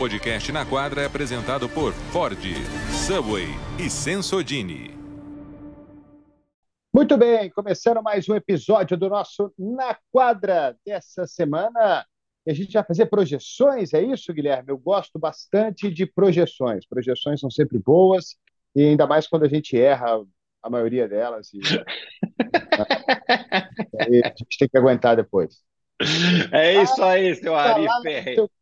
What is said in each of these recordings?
podcast Na Quadra é apresentado por Ford, Subway e Sensodini. Muito bem, começando mais um episódio do nosso Na Quadra dessa semana. E a gente vai fazer projeções, é isso, Guilherme? Eu gosto bastante de projeções. Projeções são sempre boas, e ainda mais quando a gente erra a maioria delas. E... a gente tem que aguentar depois. É isso aí, seu Ari Ferreira.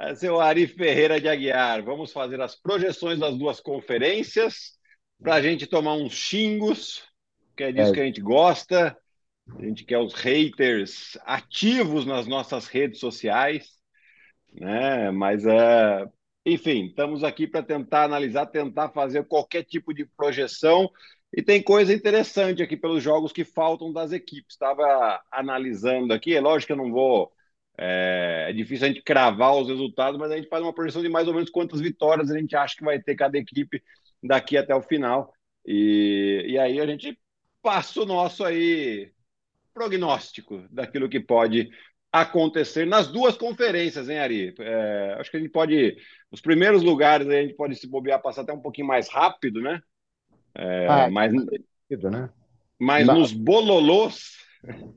É, seu Ari Ferreira de Aguiar. Vamos fazer as projeções das duas conferências para a gente tomar uns xingos, que é disso é. que a gente gosta. A gente quer os haters ativos nas nossas redes sociais, né? Mas, uh, enfim, estamos aqui para tentar analisar, tentar fazer qualquer tipo de projeção e tem coisa interessante aqui pelos jogos que faltam das equipes. Estava analisando aqui, é lógico que eu não vou. É, é, difícil a gente cravar os resultados, mas a gente faz uma projeção de mais ou menos quantas vitórias a gente acha que vai ter cada equipe daqui até o final. E, e aí a gente passa o nosso aí prognóstico daquilo que pode acontecer nas duas conferências, hein, Ari? É, acho que a gente pode. Os primeiros lugares a gente pode se bobear, passar até um pouquinho mais rápido, né? É, ah, mas é né? mas nos bololôs,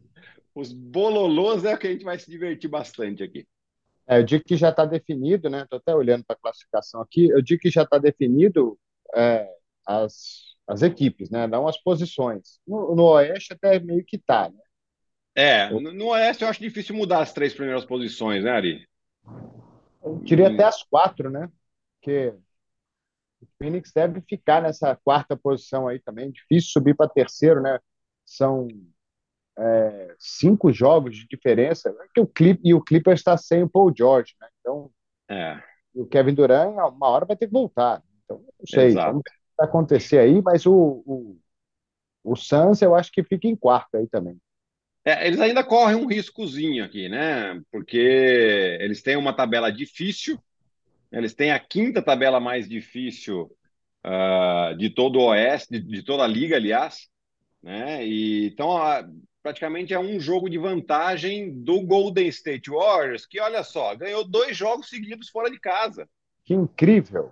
os bololôs é o que a gente vai se divertir bastante aqui. É, eu digo que já está definido, né? Estou até olhando para a classificação aqui. Eu digo que já está definido é, as, as equipes, né? Não as posições. No, no Oeste até meio que está, né? É, no Oeste eu acho difícil mudar as três primeiras posições, né, Ari? Eu diria até as quatro, né? Porque o Phoenix deve ficar nessa quarta posição aí também. Difícil subir para terceiro, né? São é, cinco jogos de diferença. Que o Clip, e o Clippers está sem o Paul George, né? Então, é. o Kevin Durant, uma hora vai ter que voltar. Então, não sei. Exato. Vamos vai acontecer aí, mas o, o, o Suns eu acho que fica em quarto aí também. É, eles ainda correm um riscozinho aqui, né? Porque eles têm uma tabela difícil, eles têm a quinta tabela mais difícil uh, de todo o Oeste, de, de, toda a liga, aliás. Né? E, então, uh, praticamente é um jogo de vantagem do Golden State Warriors, que, olha só, ganhou dois jogos seguidos fora de casa. Que incrível!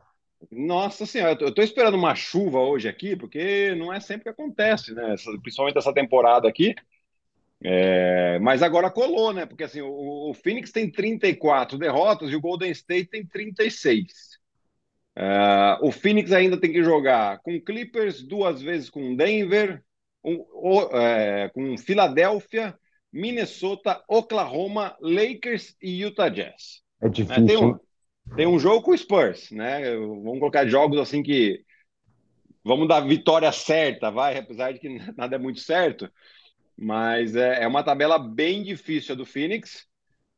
Nossa senhora, eu estou esperando uma chuva hoje aqui, porque não é sempre que acontece, né? Principalmente essa temporada aqui. É, mas agora colou, né? Porque assim, o, o, Phoenix tem 34 derrotas e o Golden State tem 36. É, o Phoenix ainda tem que jogar com Clippers, duas vezes com Denver, um, o, é, com Filadélfia, Minnesota, Oklahoma, Lakers e Utah Jazz. É difícil. tem, um, tem um jogo com o Spurs, né? Vamos colocar jogos assim que. Vamos dar vitória certa, vai, apesar de que nada é muito certo. Mas é, é uma tabela bem difícil a do Phoenix,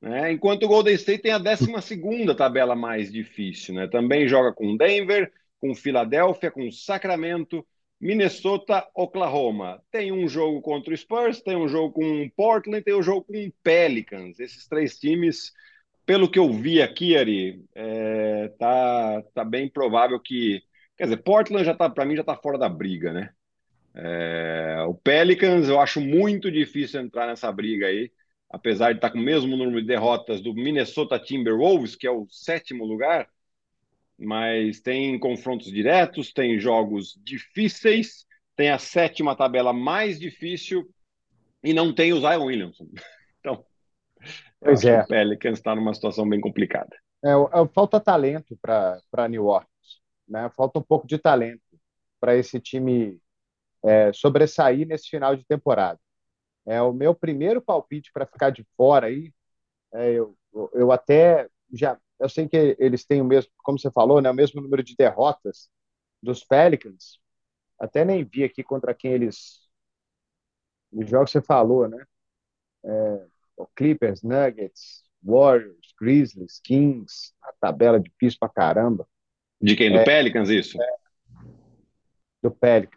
né? enquanto o Golden State tem a 12 tabela mais difícil. Né? Também joga com Denver, com Filadélfia, com Sacramento, Minnesota, Oklahoma. Tem um jogo contra o Spurs, tem um jogo com Portland, tem um jogo com Pelicans. Esses três times, pelo que eu vi aqui, Ari, é, tá, tá bem provável que. Quer dizer, Portland já tá, para mim, já tá fora da briga, né? É, o Pelicans, eu acho muito difícil entrar nessa briga aí, apesar de estar com o mesmo número de derrotas do Minnesota Timberwolves, que é o sétimo lugar, mas tem confrontos diretos, tem jogos difíceis, tem a sétima tabela mais difícil e não tem o Zion Williamson. Então, pois é. o Pelicans está numa situação bem complicada. É, é falta talento para New Orleans, né? Falta um pouco de talento para esse time é, sobressair nesse final de temporada. É o meu primeiro palpite para ficar de fora aí. É, eu, eu até já eu sei que eles têm o mesmo, como você falou, né, o mesmo número de derrotas dos Pelicans. Até nem vi aqui contra quem eles os jogos que você falou, né? É, Clippers, Nuggets, Warriors, Grizzlies, Kings, a tabela difícil pra caramba. De quem? Do é, Pelicans, isso? É, do Pelicans.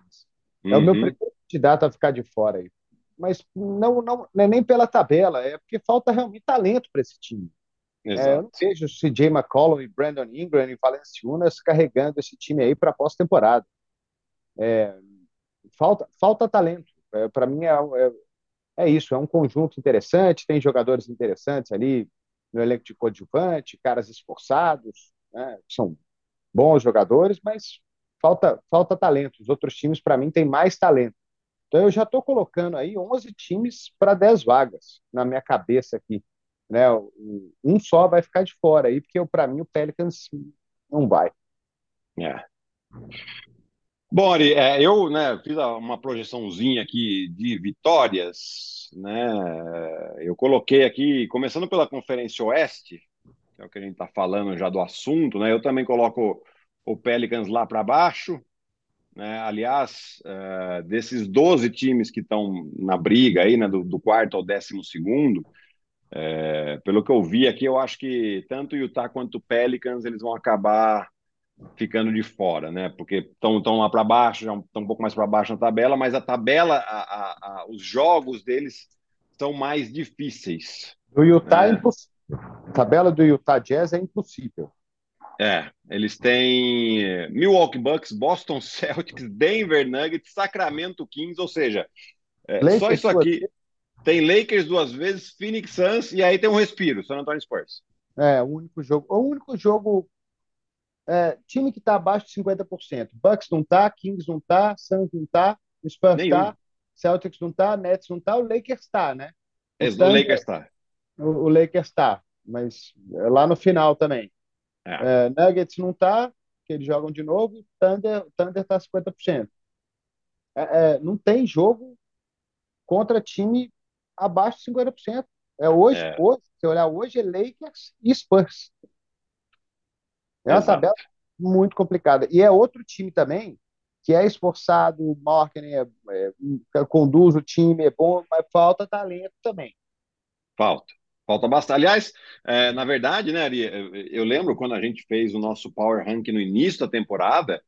É o meu uhum. primeiro candidato a ficar de fora aí. Mas não, não, não é nem pela tabela, é porque falta realmente talento para esse time. É, eu não vejo CJ McCollum e Brandon Ingram e Valenciunas carregando esse time aí para a pós-temporada. É, falta, falta talento. É, para mim é, é, é, isso, é um conjunto interessante, tem jogadores interessantes ali, no elenco de coadjuvante, caras esforçados, né, são bons jogadores, mas falta, falta talento. Os outros times, para mim, têm mais talento. Então, eu já estou colocando aí 11 times para 10 vagas na minha cabeça aqui. Né? Um só vai ficar de fora aí, porque para mim o Pelicans não vai. É. Bom, Ari, é, eu né, fiz uma projeçãozinha aqui de vitórias. Né? Eu coloquei aqui, começando pela Conferência Oeste, que é o que a gente está falando já do assunto, né? eu também coloco o Pelicans lá para baixo. Né? Aliás, uh, desses 12 times que estão na briga aí, né, do, do quarto ao décimo segundo, é, pelo que eu vi aqui, eu acho que tanto o Utah quanto o Pelicans eles vão acabar ficando de fora, né? Porque estão lá para baixo, já estão um pouco mais para baixo na tabela, mas a tabela, a, a, a, os jogos deles são mais difíceis. O Utah é, é impossível. A tabela do Utah Jazz é impossível. É, eles têm Milwaukee Bucks, Boston Celtics, Denver Nuggets, Sacramento Kings, ou seja, é, só isso aqui. Tem Lakers duas vezes, Phoenix Suns e aí tem um respiro, San Antonio Spurs. É, o único jogo. O único jogo é, time que está abaixo de 50%. Bucks não está, Kings não está, Suns não está, Spurs está, Celtics não está, Nets não está, o Lakers está, né? O, Lakers está. O, o, Lakers está, mas é lá no final também. É. É, Nuggets não está, que eles jogam de novo, Thunder Thunder está 50%. É, é, não tem jogo contra time abaixo de 50%. É hoje, é. hoje, se olhar hoje, é Lakers e Spurs. É uma tabela muito complicada. E é outro time também que é esforçado, marketing é, é, conduz o time, é bom, mas falta talento também. Falta. Falta bastante. Aliás, é, na verdade, né, Ari, eu lembro quando a gente fez o nosso Power Rank no início da temporada,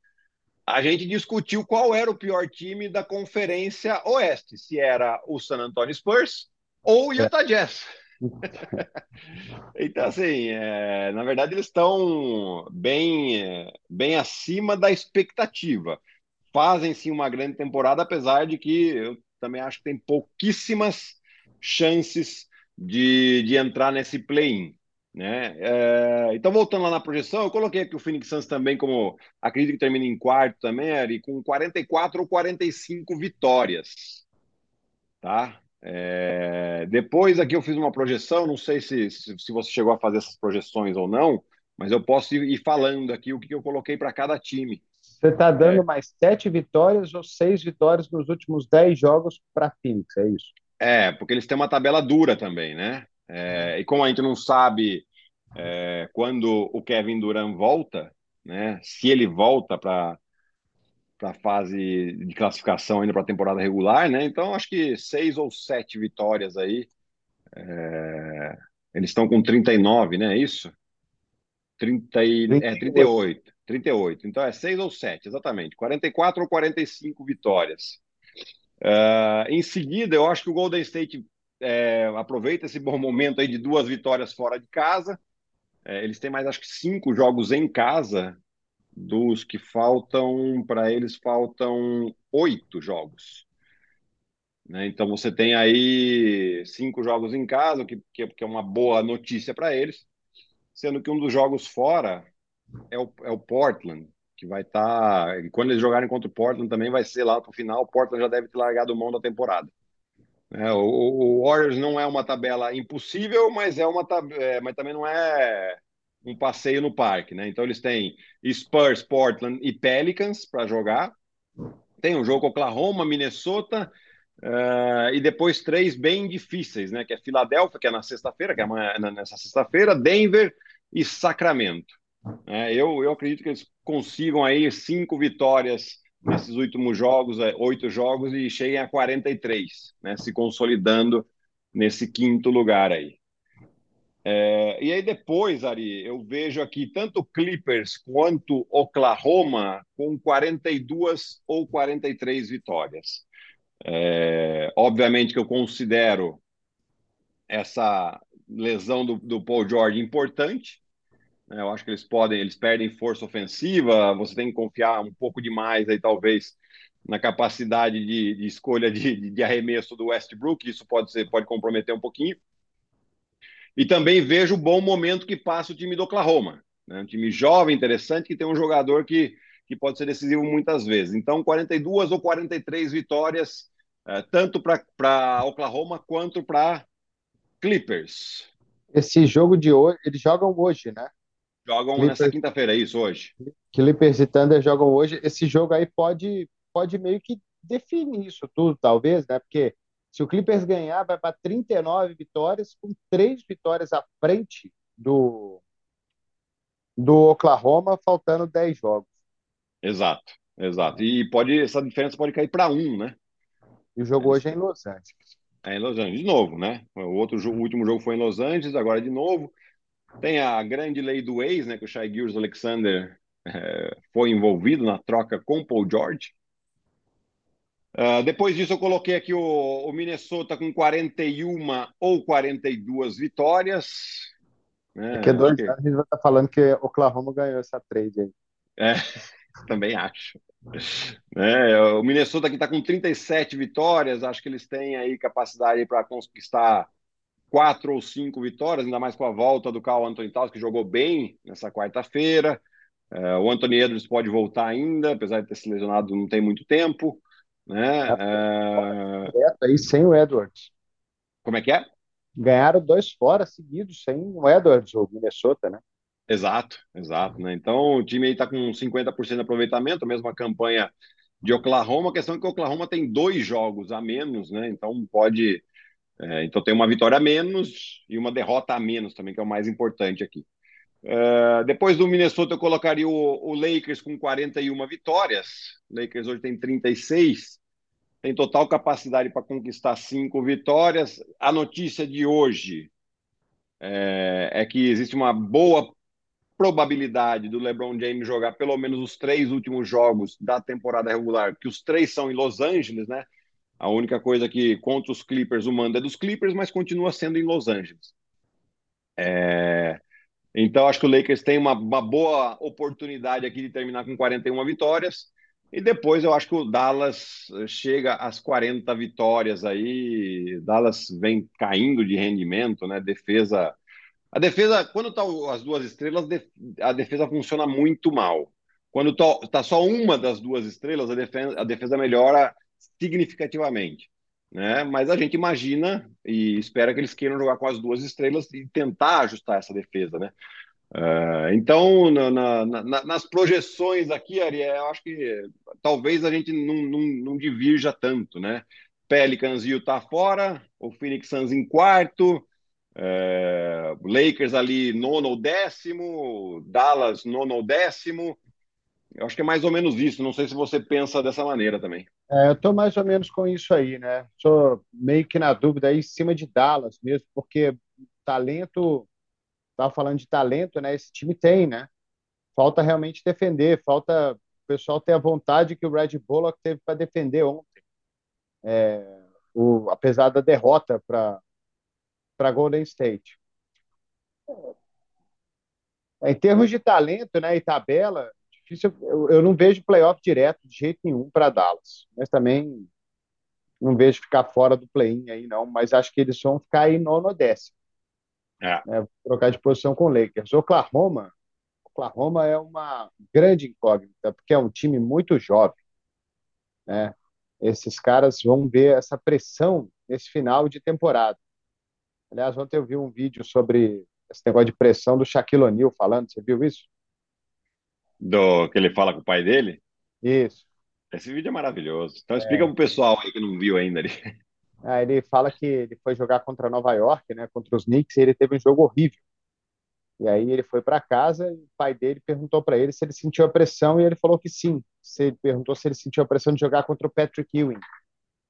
a gente discutiu qual era o pior time da Conferência Oeste, se era o San Antonio Spurs ou o Utah é. Jazz. então, assim, é, na verdade, eles estão bem, bem acima da expectativa. Fazem sim uma grande temporada, apesar de que eu também acho que tem pouquíssimas chances de, de entrar nesse play-in. Né? É, então, voltando lá na projeção, eu coloquei aqui o Phoenix Suns também como acredito que termina em quarto também, Ari, com 44 ou 45 vitórias. Tá? É, depois aqui eu fiz uma projeção, não sei se, se, se, você chegou a fazer essas projeções ou não, mas eu posso ir, ir falando aqui o que, que eu coloquei para cada time. Você está dando é. mais sete vitórias ou seis vitórias nos últimos dez jogos para Phoenix, é isso? É, porque eles têm uma tabela dura também, né? É, e como a gente não sabe é, quando o Kevin Durant volta, né? Se ele volta para para a fase de classificação ainda para a temporada regular, né? Então acho que seis ou sete vitórias aí. É... Eles estão com 39, né? É isso? 30 e... 38. É, 38. 38. Então é seis ou sete, exatamente. 44 ou 45 vitórias. Uh, em seguida, eu acho que o Golden State é, aproveita esse bom momento aí de duas vitórias fora de casa. É, eles têm mais, acho que, cinco jogos em casa dos que faltam, para eles faltam oito jogos. Né? Então você tem aí cinco jogos em casa, que, que, é uma boa notícia para eles, sendo que um dos jogos fora é o, é o Portland, que vai estar. Tá, quando eles jogarem contra o Portland também vai ser lá para o final, o Portland já deve ter largado mão da temporada. É, o, o, Warriors não é uma tabela impossível, mas é uma tab... É, mas também não é um passeio no parque, né? Então eles têm Spurs, Portland e Pelicans para jogar. Tem um jogo Oklahoma, Minnesota uh, e depois três bem difíceis, né? Que é Filadélfia, que é na sexta-feira, que é amanhã, nessa sexta-feira, Denver e Sacramento. É, eu, eu acredito que eles consigam aí cinco vitórias nesses últimos jogos, é, oito jogos, e cheguem a 43, né? Se consolidando nesse quinto lugar aí. É, e aí depois, Ari, eu vejo aqui tanto Clippers quanto Oklahoma com 42 ou 43 vitórias. É, obviamente que eu considero essa lesão do, do Paul George importante. Né? Eu acho que eles podem, eles perdem força ofensiva. Você tem que confiar um pouco demais aí, talvez, na capacidade de, de escolha de, de, arremesso do Westbrook. Isso pode ser, pode comprometer um pouquinho. E também vejo o bom momento que passa o time do Oklahoma. Né? Um time jovem, interessante, que tem um jogador que, que pode ser decisivo muitas vezes. Então, 42 ou 43 vitórias, uh, tanto para Oklahoma quanto para Clippers. Esse jogo de hoje, eles jogam hoje, né? Jogam Clippers, nessa quinta-feira, é isso, hoje. Clippers e Thunder jogam hoje. Esse jogo aí pode, pode meio que definir isso tudo, talvez, né? Porque se o Clippers ganhar, vai para 39 vitórias, com três vitórias à frente do, do Oklahoma, faltando 10 jogos. Exato, exato. E pode, essa diferença pode cair para um, né? E o jogo é. hoje é em Los Angeles. É em Los Angeles, de novo, né? O, outro, o último jogo foi em Los Angeles, agora de novo. Tem a grande lei do ex, né? Que o Shai Gilles Alexander é, foi envolvido na troca com Paul George. Uh, depois disso, eu coloquei aqui o, o, Minnesota com 41 ou 42 vitórias. Né? Porque dois que... anos a gente vai estar falando que Oklahoma ganhou essa trade aí. É, também acho. É, o Minnesota aqui está com 37 vitórias, acho que eles têm aí capacidade para conquistar quatro ou cinco vitórias, ainda mais com a volta do Carl Anthony Towns, que jogou bem nessa quarta-feira. É, o Anthony Edwards pode voltar ainda, apesar de ter se lesionado não tem muito tempo. Né? É... aí sem o Edwards. Como é que é? Ganharam dois fora seguidos sem o Edwards, o Minnesota, né? Exato, exato. Né? Então o time aí está com 50% de aproveitamento, a mesma campanha de Oklahoma. A questão é que o Oklahoma tem dois jogos a menos, né? Então pode. É, então tem uma vitória a menos e uma derrota a menos também, que é o mais importante aqui. Uh, depois do Minnesota, eu colocaria o, o, Lakers com 41 vitórias. O Lakers hoje tem 36, tem total capacidade para conquistar cinco vitórias. A notícia de hoje é, é, que existe uma boa probabilidade do LeBron James jogar pelo menos os três últimos jogos da temporada regular, que os três são em Los Angeles, né? A única coisa que contra os Clippers o manda é dos Clippers, mas continua sendo em Los Angeles. É... Então, acho que o Lakers tem uma, uma, boa oportunidade aqui de terminar com 41 vitórias. E depois eu acho que o Dallas chega às 40 vitórias aí. Dallas vem caindo de rendimento, né? Defesa. A defesa, quando tá as duas estrelas, a defesa funciona muito mal. Quando tá só uma das duas estrelas, a defesa, a defesa melhora significativamente. Né? Mas a gente imagina e espera que eles queiram jogar com as duas estrelas e tentar ajustar essa defesa, né? Uh, então, na, na, na, nas projeções aqui, Ariel, eu acho que talvez a gente não, não, não divirja tanto, né? Pelicans e Utah fora, o Phoenix Suns em quarto, uh, Lakers ali nono ou décimo, Dallas nono ou décimo. Eu acho que é mais ou menos isso. Não sei se você pensa dessa maneira também. É, eu estou mais ou menos com isso aí, né? Sou meio que na dúvida aí em cima de Dallas mesmo, porque talento, estava falando de talento, né? Esse time tem, né? Falta realmente defender, falta o pessoal ter a vontade que o Red Bullock teve para defender ontem. É, o, apesar da derrota para para Golden State. É, em termos de talento, né, e tabela, difícil. Eu, eu não vejo playoff direto de jeito nenhum para Dallas, mas também não vejo ficar fora do play-in aí, não. Mas acho que eles vão ficar aí nono ou décimo. É. Né, trocar de posição com o Lakers. Oklahoma, Oklahoma é uma grande incógnita, porque é um time muito jovem. Né? Esses caras vão ver essa pressão nesse final de temporada. Aliás, ontem eu vi um vídeo sobre esse negócio de pressão do Shaquille O'Neal falando, você viu isso? Do que ele fala com o pai dele? Isso. Esse vídeo é maravilhoso. Então explica é. pro pessoal aí que não viu ainda ali. Ah, ele fala que ele foi jogar contra Nova York, né, contra os Knicks, e ele teve um jogo horrível. E aí ele foi para casa e o pai dele perguntou para ele se ele sentiu a pressão e ele falou que sim. Ele perguntou se ele sentiu a pressão de jogar contra o Patrick Ewing.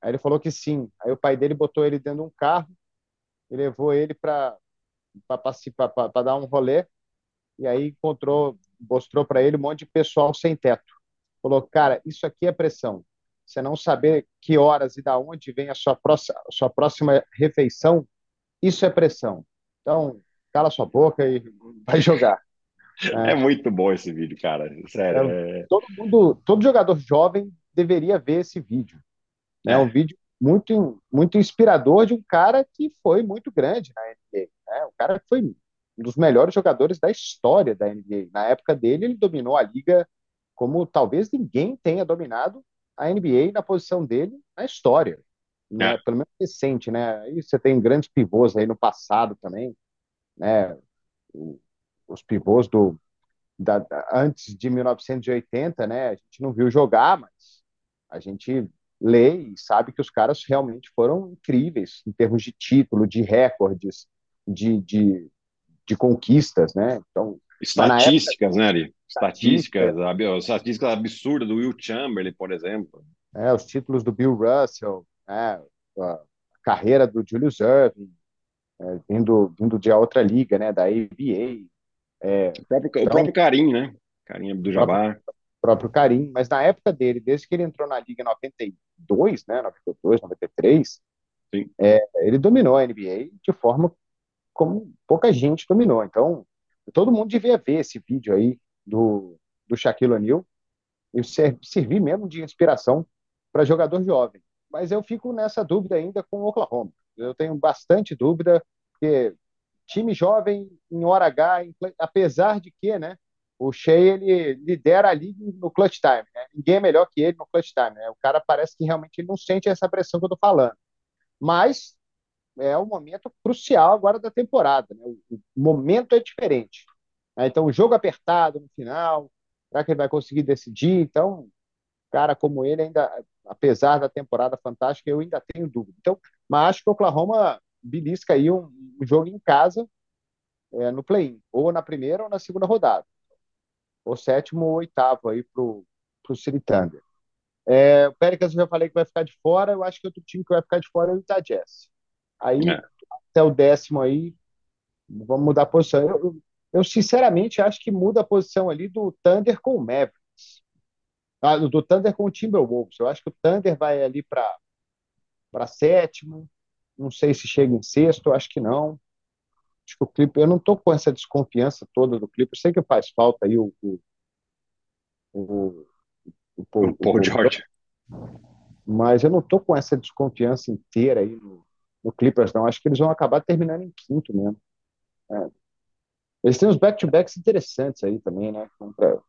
Aí ele falou que sim. Aí o pai dele botou ele dentro de um carro e levou ele para para dar um rolê. E aí encontrou mostrou para ele um monte de pessoal sem teto. Falou, cara, isso aqui é pressão. Você não saber que horas e da onde vem a sua próxima, a sua próxima refeição, isso é pressão. Então, cala sua boca e vai jogar. É, é muito bom esse vídeo, cara. Sério. É, é... Todo mundo, todo jogador jovem deveria ver esse vídeo. É, um vídeo muito, muito inspirador de um cara que foi muito grande na NBA. Né? Um cara que foi um dos melhores jogadores da história da NBA. Na época dele, ele dominou a liga como talvez ninguém tenha dominado a NBA na posição dele na história. Né? É. Pelo menos recente, né? Aí você tem grandes pivôs aí no passado também, né? Os pivôs do da, da, antes de 1980, né? A gente não viu jogar, mas a gente lê e sabe que os caras realmente foram incríveis em termos de título, de recordes, de, de, de conquistas, né? Então, estatísticas, época, né, Ari? Estatísticas, estatísticas absurdas do Will Chamberlain, por exemplo. É, os títulos do Bill Russell, né? a carreira do Julius Erving, é, vindo, vindo de outra liga, né? Da ABA. É, o, próprio, então, o próprio Karim, né? Karim do Jabbar próprio Karim, mas na época dele, desde que ele entrou na liga em 92, né, 92, 93, é, ele dominou a NBA de forma como pouca gente dominou. Então, todo mundo devia ver esse vídeo aí do, do Shaquille O'Neal e servir mesmo de inspiração para jogador jovem. Mas eu fico nessa dúvida ainda com o Oklahoma. Eu tenho bastante dúvida, porque time jovem em hora H, apesar de que, né, o Shea ele lidera a liga no clutch time, né? Ninguém é melhor que ele no clutch time, né? O cara parece que realmente não sente essa pressão que eu tô falando. Mas é um momento crucial agora da temporada, né? O momento é diferente. Né? Então, o jogo apertado no final, será que ele vai conseguir decidir? Então, cara como ele ainda, apesar da temporada fantástica, eu ainda tenho dúvida. Então, mas acho que o Oklahoma belisca aí um, um jogo em casa é, no play-in, ou na primeira ou na segunda rodada ou sétimo ou oitavo aí pro, pro City Thunder. É, o Pelicans eu já falei que vai ficar de fora, eu acho que outro time que vai ficar de fora é o Utah Jazz. Aí, é. até o décimo aí, vamos mudar a posição. Eu, eu, sinceramente acho que muda a posição ali do Thunder com o Mavericks. Ah, do Thunder com o Timberwolves. Eu acho que o Thunder vai ali para sétimo, não sei se chega em sexto, acho que não. Acho que o clipe, eu não estou com essa desconfiança toda do clipe. Eu sei que faz falta aí o, o, o, o, o Paul George. Mas eu não estou com essa desconfiança inteira aí no, no Clippers, não. Acho que eles vão acabar terminando em quinto mesmo. É. Eles têm uns back-to-backs interessantes aí também, né? Contra,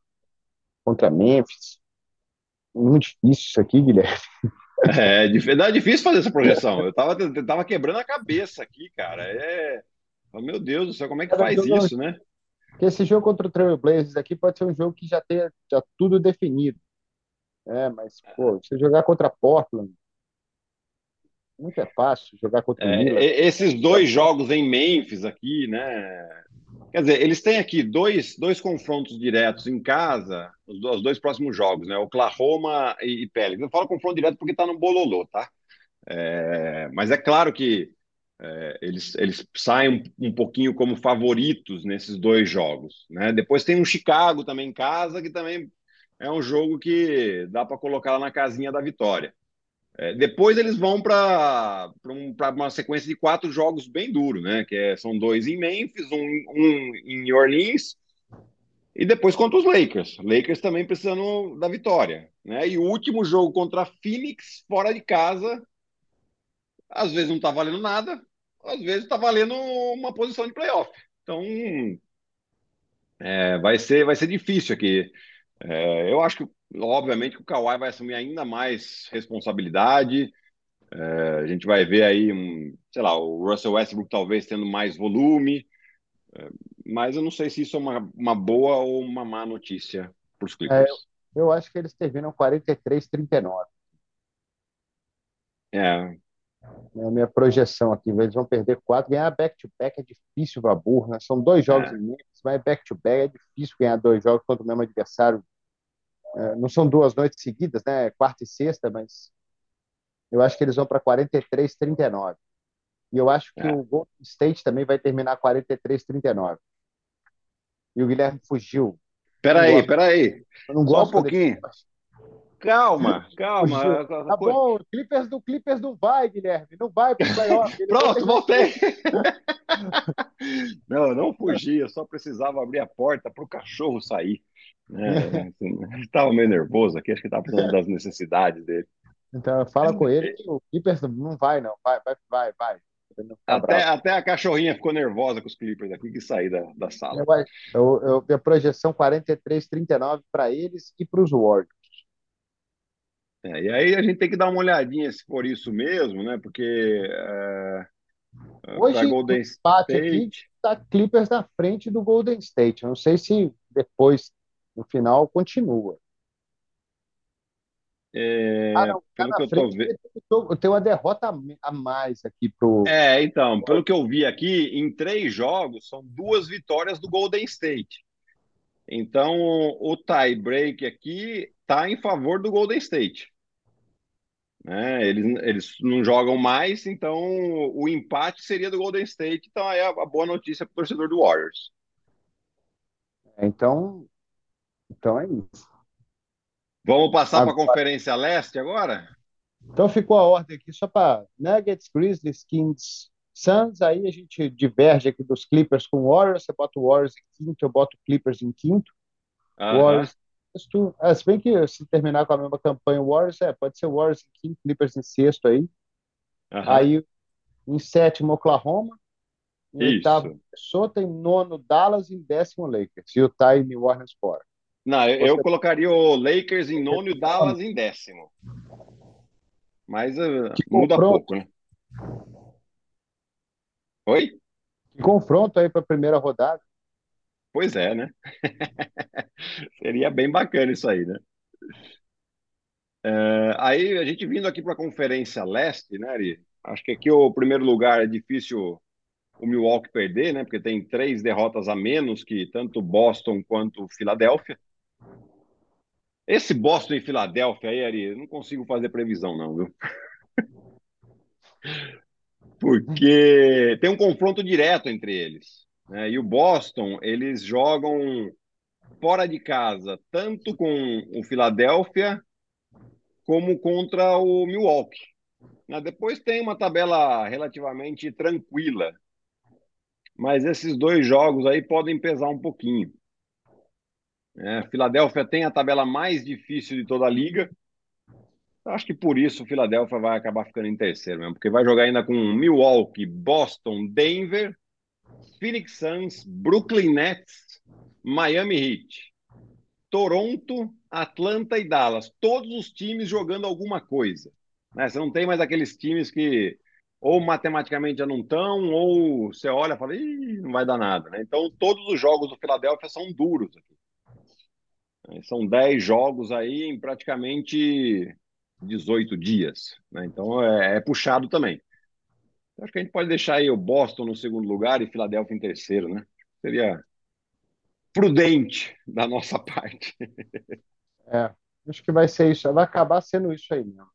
contra Memphis. Muito difícil isso aqui, Guilherme. É, é difícil fazer essa projeção. Eu tava, eu tava quebrando a cabeça aqui, cara. É, Oh, meu Deus do céu, como é que faz isso, né? Porque esse jogo contra o Trail Blazers aqui pode ser um jogo que já tenha já tudo definido. É, mas, pô, você jogar contra Portland, muito é fácil jogar contra é, o Esses dois jogos em Memphis aqui, né? Quer dizer, eles têm aqui dois, dois confrontos diretos em casa, os dois, os dois próximos jogos, né? Oklahoma e, e Pelicans. Eu falo confronto direto porque tá no bololô, tá? É, mas é claro que é, eles, eles saem um, um, pouquinho como favoritos nesses dois jogos. Né? Depois tem um Chicago também em casa, que também é um jogo que dá para colocar lá na casinha da vitória. É, depois eles vão para um, uma sequência de quatro jogos bem duro, né? Que é, são dois em Memphis, um, um em New Orleans e depois contra os Lakers. Lakers também precisando da vitória, né? E o último jogo contra Phoenix fora de casa, às vezes não está valendo nada, às vezes está valendo uma posição de playoff. Então, é, vai, ser, vai ser difícil aqui. É, eu acho que, obviamente, que o Kawhi vai assumir ainda mais responsabilidade. É, a gente vai ver aí, um, sei lá, o Russell Westbrook talvez tendo mais volume. É, mas eu não sei se isso é uma, uma boa ou uma má notícia para os Clippers. É, eu acho que eles terminam 43-39. É, é a minha projeção aqui. Eles vão perder quatro. Ganhar back-to-back é difícil para burro. Né? São dois jogos é. imensos, mas back-to-back é difícil ganhar dois jogos contra o mesmo adversário. É, não são duas noites seguidas, né? Quarta e sexta, mas eu acho que eles vão para 43, 39. E eu acho que é. o Golden State também vai terminar 43, 39. E o Guilherme fugiu. Peraí, peraí. Só um pouquinho. Calma, calma. Tá bom, Clippers do Clippers não vai, Guilherme. Não vai para o playoff. Pronto, voltei. não, não fugi, eu só precisava abrir a porta para o cachorro sair. É, assim, estava meio nervoso aqui, acho que estava falando das necessidades dele. Então, fala com ele que o Clippers não vai, não. Vai, vai, vai, vai. Até, até a cachorrinha ficou nervosa com os Clippers aqui que sair da, da sala. Eu, eu, eu, a projeção 43-39 para eles e para os Warriors. É, e aí a gente tem que dar uma olhadinha se for isso mesmo, né? Porque é, Hoje, Golden o empate State... aqui está Clippers na frente do Golden State. Eu não sei se depois, no final, continua. É, ah, não, tá pelo que eu tô vendo. Tem uma derrota a mais aqui pro. É, então, pelo que eu vi aqui, em três jogos são duas vitórias do Golden State. Então, o tie break aqui está em favor do Golden State. Né? Eles, eles não jogam mais, então o empate seria do Golden State. Então, é a boa notícia para o torcedor do Warriors. Então, então é isso. Vamos passar para a Conferência Leste agora? Então ficou a ordem aqui só para Nuggets, Grizzlies, Kings, Suns. Aí a gente diverge aqui dos Clippers com Warriors. Você bota o Warriors em quinto, eu boto o Clippers em quinto. Uh -huh. Warriors sexto. É, se bem que se terminar com a mesma campanha o Warriors, é, pode ser Warriors em quinto, Clippers em sexto aí. Uh -huh. Aí em sétimo, Oklahoma. Em Isso. oitavo, Minnesota. Em nono, Dallas. Em décimo, Lakers. Utah e New Orleans fora. Não, eu, eu colocaria o Lakers em nono e o Dallas em décimo. Mas uh, muda pouco, né? Oi? Que confronto aí para a primeira rodada. Pois é, né? Seria bem bacana isso aí, né? Uh, aí a gente vindo aqui para a Conferência Leste, né, Ari? Acho que aqui o primeiro lugar é difícil o Milwaukee perder, né? Porque tem três derrotas a menos que tanto Boston quanto Filadélfia. Esse Boston e Filadélfia aí, Ari, não consigo fazer previsão, não, viu? Porque tem um confronto direto entre eles. Né? E o Boston, eles jogam fora de casa, tanto com o Filadélfia como contra o Milwaukee. Né? Depois tem uma tabela relativamente tranquila, mas esses dois jogos aí podem pesar um pouquinho. É, Filadélfia tem a tabela mais difícil de toda a liga. Acho que por isso o Filadélfia vai acabar ficando em terceiro mesmo, porque vai jogar ainda com Milwaukee, Boston, Denver, Phoenix Suns, Brooklyn Nets, Miami Heat, Toronto, Atlanta e Dallas. Todos os times jogando alguma coisa. Né? Você não tem mais aqueles times que ou matematicamente já não estão, ou você olha e fala, Ih, não vai dar nada. Né? Então, todos os jogos do Filadélfia são duros aqui. São 10 jogos aí em praticamente 18 dias. Né? Então é, é, puxado também. Acho que a gente pode deixar aí o Boston no segundo lugar e Filadélfia em terceiro, né? Seria prudente da nossa parte. É, acho que vai ser isso, vai acabar sendo isso aí mesmo.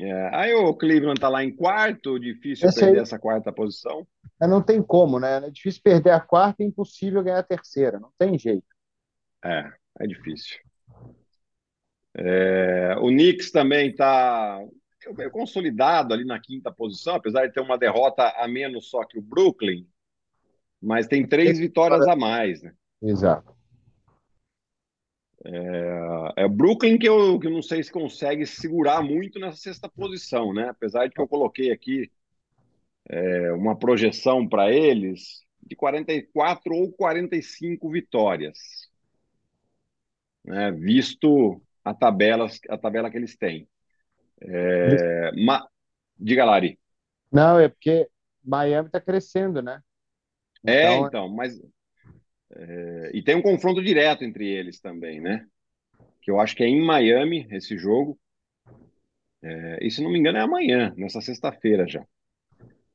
É, aí o Cleveland está lá em quarto, difícil Esse perder aí, essa quarta posição. É, não tem como, né? É difícil perder a quarta e impossível ganhar a terceira, não tem jeito. É, é difícil. É, o Knicks também está consolidado ali na quinta posição, apesar de ter uma derrota a menos só que o Brooklyn, mas tem três vitórias a mais, né? Exato. É, é o Brooklyn que eu, que eu não sei se consegue segurar muito nessa sexta posição, né? Apesar de que eu coloquei aqui é, uma projeção para eles de 44 ou 45 vitórias né, visto a tabela, a tabela que eles têm. É, ma... Diga, Lari. Não, é porque Miami está crescendo, né? É, então, então mas. É, e tem um confronto direto entre eles também, né? Que eu acho que é em Miami esse jogo. É, e se não me engano é amanhã, nessa sexta-feira já.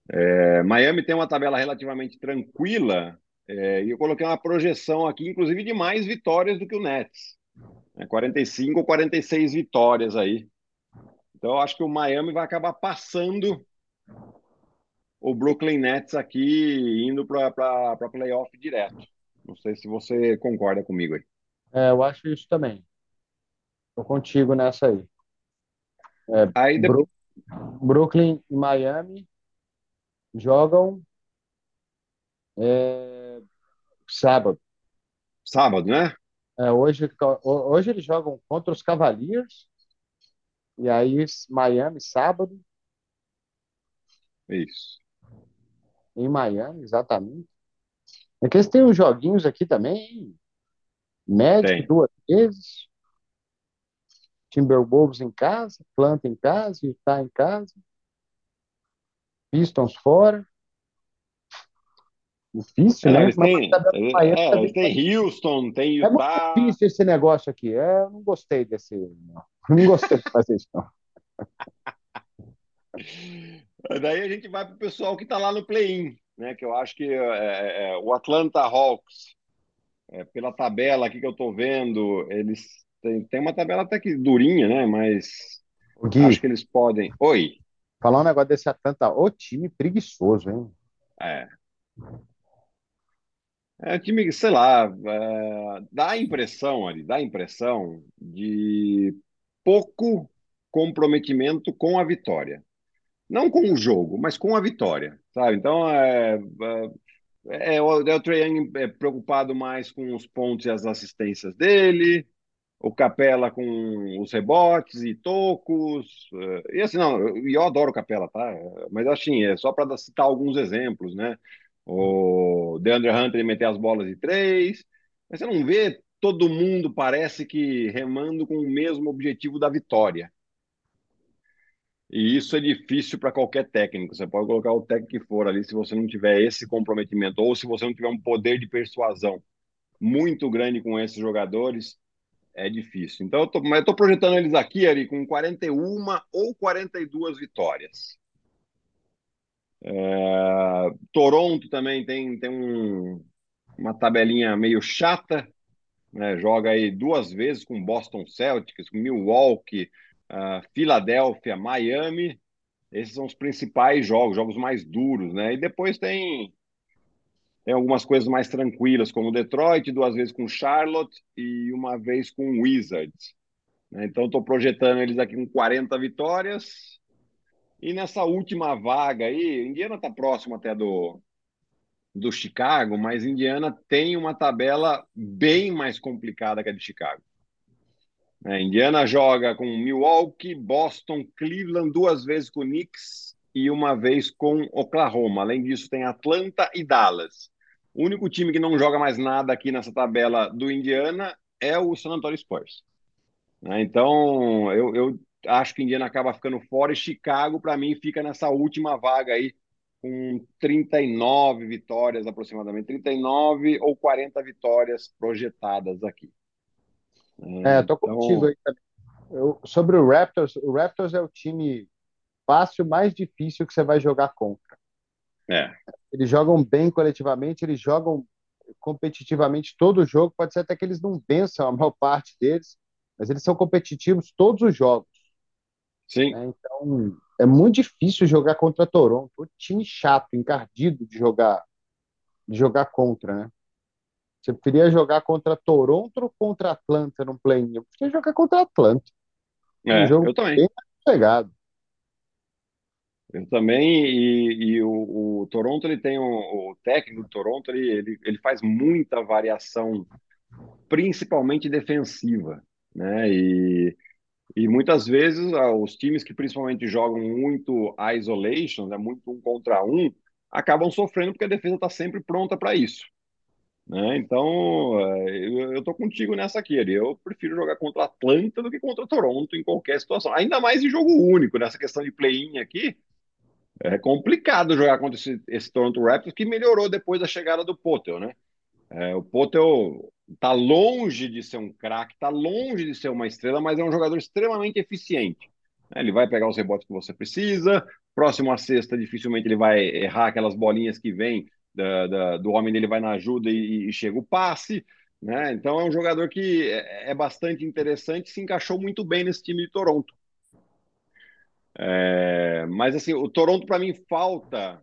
É, Miami tem uma tabela relativamente tranquila é, e eu coloquei uma projeção aqui, inclusive de mais vitórias do que o Nets. 45 ou 46 vitórias aí. Então, eu acho que o Miami vai acabar passando o Brooklyn Nets aqui, indo para playoff direto. Não sei se você concorda comigo aí. É, eu acho isso também. Estou contigo nessa aí. É, aí depois... Brooklyn e Miami jogam é, sábado. Sábado, né? É, hoje, hoje eles jogam contra os Cavaliers E aí, Miami, sábado. Isso. Em Miami, exatamente. É que eles têm uns joguinhos aqui também. Médico Tem. duas vezes. Timberwolves em casa, Atlanta em casa, Utah em casa. Pistons fora. Difícil, É, né? eles têm, tá é, eles têm Houston, tem É muito Utah. difícil esse negócio aqui. É, eu não gostei desse. Não, não gostei de fazer isso, não. Daí a gente vai para o pessoal que está lá no play-in, né? Que eu acho que é, é, o Atlanta Hawks, é, pela tabela aqui que eu estou vendo, eles têm, têm uma tabela até que durinha, né? Mas O Gui, acho que eles podem. Oi. falar um negócio desse Atlanta. Ô, time preguiçoso, hein? É. É time sei lá, é, dá a impressão ali, dá a impressão de pouco comprometimento com a vitória. Não com o jogo, mas com a vitória, sabe? Então, é, é, é o, é o Young é preocupado mais com os pontos e as assistências dele, o Capela com os rebotes e tocos. é, E assim, não, eu, eu adoro o Capela, tá? Mas assim, é só para citar alguns exemplos, né? O DeAndre Hunter meter as bolas de três, mas você não vê todo mundo parece que remando com o mesmo objetivo da vitória. E isso é difícil para qualquer técnico. Você pode colocar o técnico que for ali, se você não tiver esse comprometimento, ou se você não tiver um poder de persuasão muito grande com esses jogadores, é difícil. Então, eu tô, mas eu tô projetando eles aqui, Ari, com 41 ou 42 vitórias. É, Toronto também tem, tem um, uma tabelinha meio chata, né? Joga aí duas vezes com Boston Celtics, com Milwaukee, uh, Filadélfia, Miami. Esses são os principais jogos, jogos mais duros, né? E depois tem tem algumas coisas mais tranquilas, como Detroit, duas vezes com Charlotte e uma vez com Wizards. Né? Então, estou projetando eles aqui com 40 vitórias. E nessa última vaga aí, Indiana está próximo até do, do Chicago, mas Indiana tem uma tabela bem mais complicada que a de Chicago. É, Indiana joga com Milwaukee, Boston, Cleveland, duas vezes com Knicks e uma vez com Oklahoma. Além disso, tem Atlanta e Dallas. O único time que não joga mais nada aqui nessa tabela do Indiana é o San Antonio Spurs. É, então, eu, eu acho que Indiana acaba ficando fora e Chicago, para mim, fica nessa última vaga aí, com 39 vitórias aproximadamente, 39 ou 40 vitórias projetadas aqui. É, tô então... contigo aí também. Eu, sobre o Raptors, o Raptors é o time fácil, mais difícil que você vai jogar contra. É. Eles jogam bem coletivamente, eles jogam competitivamente todo o jogo. Pode ser até que eles não vençam a maior parte deles, mas eles são competitivos todos os jogos. Sim. É, então, é muito difícil jogar contra Toronto. O time chato, encardido de jogar, de jogar contra, né? Você preferia jogar contra Toronto ou contra Atlanta no play-in? Eu preferia jogar contra Atlanta. É, um jogo eu também. bem pegado. Eu também, e, e o, o, Toronto, ele tem o, o técnico do Toronto, ele, ele, ele faz muita variação, principalmente defensiva, né? E, e muitas vezes os times que principalmente jogam muito isolation, né, muito um contra um, acabam sofrendo porque a defesa está sempre pronta para isso. Né? Então, eu, eu tô contigo nessa aqui. Eu prefiro jogar contra Atlanta do que contra Toronto em qualquer situação. Ainda mais em jogo único, nessa questão de play-in aqui. É complicado jogar contra esse, esse, Toronto Raptors, que melhorou depois da chegada do Potel, né? É, o Potel tá longe de ser um craque, tá longe de ser uma estrela, mas é um jogador extremamente eficiente. Ele vai pegar os rebotes que você precisa, próximo à sexta, dificilmente ele vai errar aquelas bolinhas que vêm da, da, do homem dele, vai na ajuda e, e, chega o passe. Né? Então é um jogador que é, é bastante interessante, se encaixou muito bem nesse time de Toronto. É, mas assim, o Toronto para mim falta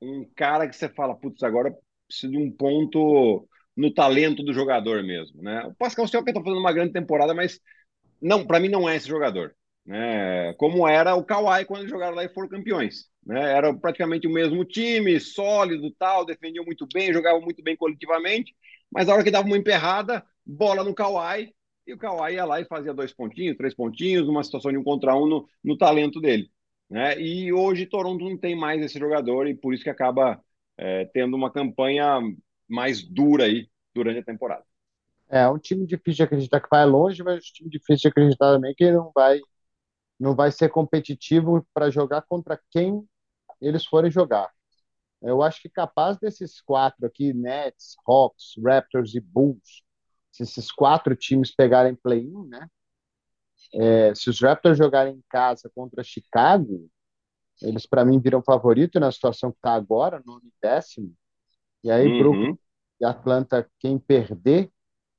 um cara que você fala, putz, agora preciso de um ponto no talento do jogador mesmo, né? O Pascal Siakam está fazendo uma grande temporada, mas não, para mim não é esse jogador, né? Como era o Kawhi quando jogaram lá e foram campeões, né? Era praticamente o mesmo time, sólido, tal, defendiam muito bem, jogavam muito bem coletivamente, mas a hora que dava uma emperrada, bola no Kawhi e o Kawhi ia lá e fazia dois pontinhos, três pontinhos, numa situação de um contra um no, no talento dele. Né? E hoje Toronto não tem mais esse jogador e por isso que acaba é, tendo uma campanha mais dura aí durante a temporada. É, um time difícil de acreditar que vai longe, mas um time difícil de acreditar também que não vai, não vai ser competitivo para jogar contra quem eles forem jogar. Eu acho que capaz desses quatro aqui, Nets, Hawks, Raptors e Bulls, se esses quatro times pegarem play-in, né? É, se os Raptors jogarem em casa contra Chicago, eles para mim viram favorito na situação que está agora, no décimo. E aí, uhum. Brooklyn e Atlanta, quem perder,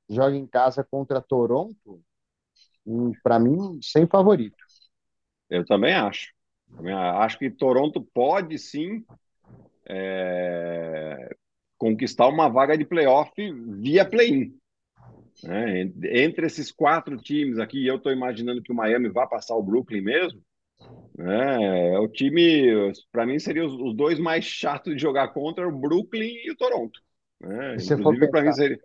joga em casa contra Toronto. Para mim, sem favorito. Eu também acho. Também acho que Toronto pode sim é, conquistar uma vaga de playoff via play-in. Né? Entre esses quatro times aqui, eu estou imaginando que o Miami vai passar o Brooklyn mesmo. Né? É, o time, para mim, seriam os, os, dois mais chatos de jogar contra, o Brooklyn e o Toronto. Né? Inclusive, para mim, seria.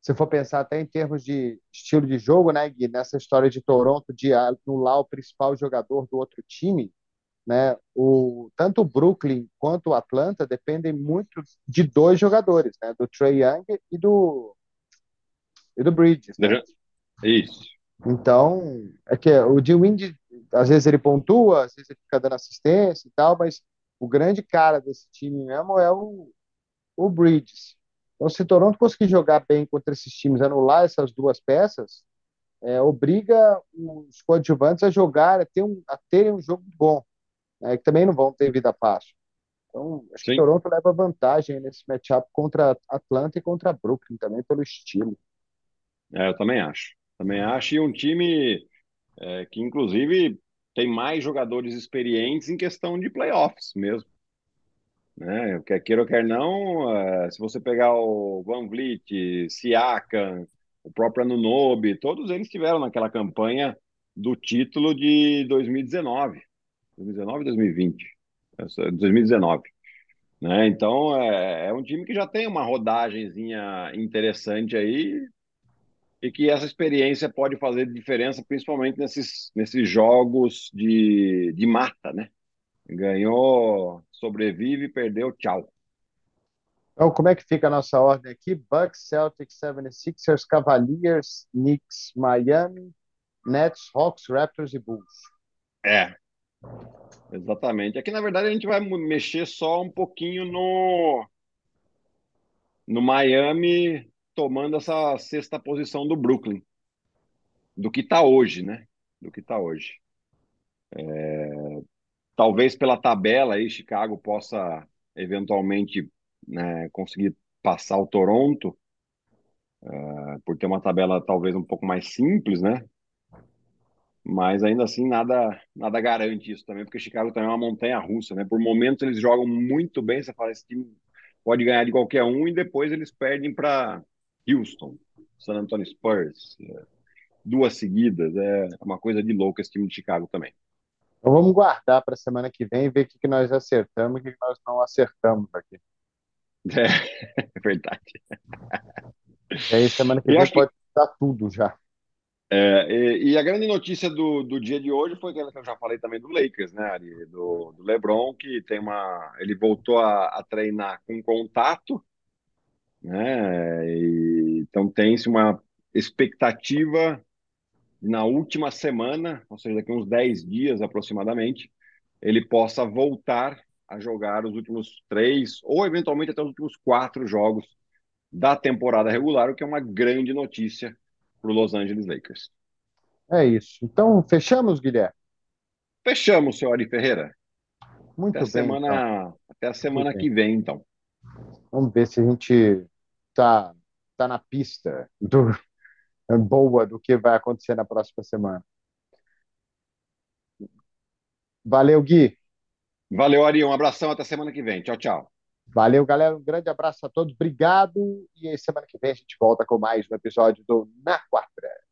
Se for pensar até em termos de estilo de jogo, né, Gui, nessa história de Toronto de anular o principal jogador do outro time, né? O, tanto o Brooklyn quanto o Atlanta dependem muito de dois jogadores, né? do Trey Young e do, e do Bridges. Né? Isso. Então, é que o Jim Wind, às vezes ele pontua, às vezes ele fica dando assistência e tal, mas o grande cara desse time mesmo é o, o Bridges. Então, se Toronto conseguir jogar bem contra esses times, anular essas duas peças, é, obriga os coadjuvantes a jogar, a, ter um, a terem um jogo bom né, que também não vão ter vida fácil. Então, acho Sim. que Toronto leva vantagem nesse matchup contra Atlanta e contra Brooklyn também pelo estilo. É, eu também acho. Também acho e um time é, que inclusive tem mais jogadores experientes em questão de playoffs mesmo. Né? Quer queira ou quer não, é, se você pegar o Van Vliet, Siakam, o próprio Anunobi, todos eles tiveram naquela campanha do título de 2019. 2019 2020? 2019. Né? Então, é, é, um time que já tem uma rodagenzinha interessante aí e que essa experiência pode fazer diferença, principalmente nesses, nesses jogos de, de mata, né? Ganhou, sobrevive, perdeu, tchau. Então, como é que fica a nossa ordem aqui? Bucks, Celtics, 76ers, Cavaliers, Knicks, Miami, Nets, Hawks, Raptors e Bulls. É, Exatamente. Aqui, na verdade, a gente vai mexer só um pouquinho no, no Miami tomando essa sexta posição do Brooklyn. Do que está hoje, né? Do que está hoje. É, talvez pela tabela aí, Chicago possa eventualmente né, conseguir passar o Toronto, uh, por ter uma tabela talvez um pouco mais simples, né? mas ainda assim nada nada garante isso também, porque Chicago também é uma montanha russa, né? Por momentos eles jogam muito bem, você fala, esse time pode ganhar de qualquer um, e depois eles perdem para Houston, San Antonio Spurs, é, duas seguidas, é uma coisa de louco esse time de Chicago também. Então vamos guardar para a semana que vem e ver o que, que nós acertamos e o que, que nós não acertamos aqui. É, é verdade. E aí semana que eu vem pode que... dar tudo já. É, e, e, a grande notícia do, do dia de hoje foi aquela que eu já falei também do Lakers, né, Ari? Do, do LeBron, que tem uma. Ele voltou a, a treinar com contato, né? E, então tem-se uma expectativa na última semana, ou seja, daqui uns 10 dias aproximadamente, ele possa voltar a jogar os últimos três, ou eventualmente até os últimos quatro jogos da temporada regular, o que é uma grande notícia para o Los Angeles Lakers. É isso. Então, fechamos, Guilherme? Fechamos, senhor Ari Ferreira. Muito até bem. Semana, então. Até a semana Muito que bem. vem, então. Vamos ver se a gente tá, tá na pista do, boa do que vai acontecer na próxima semana. Valeu, Gui. Valeu, Ari. Um abração até semana que vem. Tchau, tchau. Valeu, galera. Um grande abraço a todos. Obrigado. E semana que vem a gente volta com mais um episódio do Na Quadra.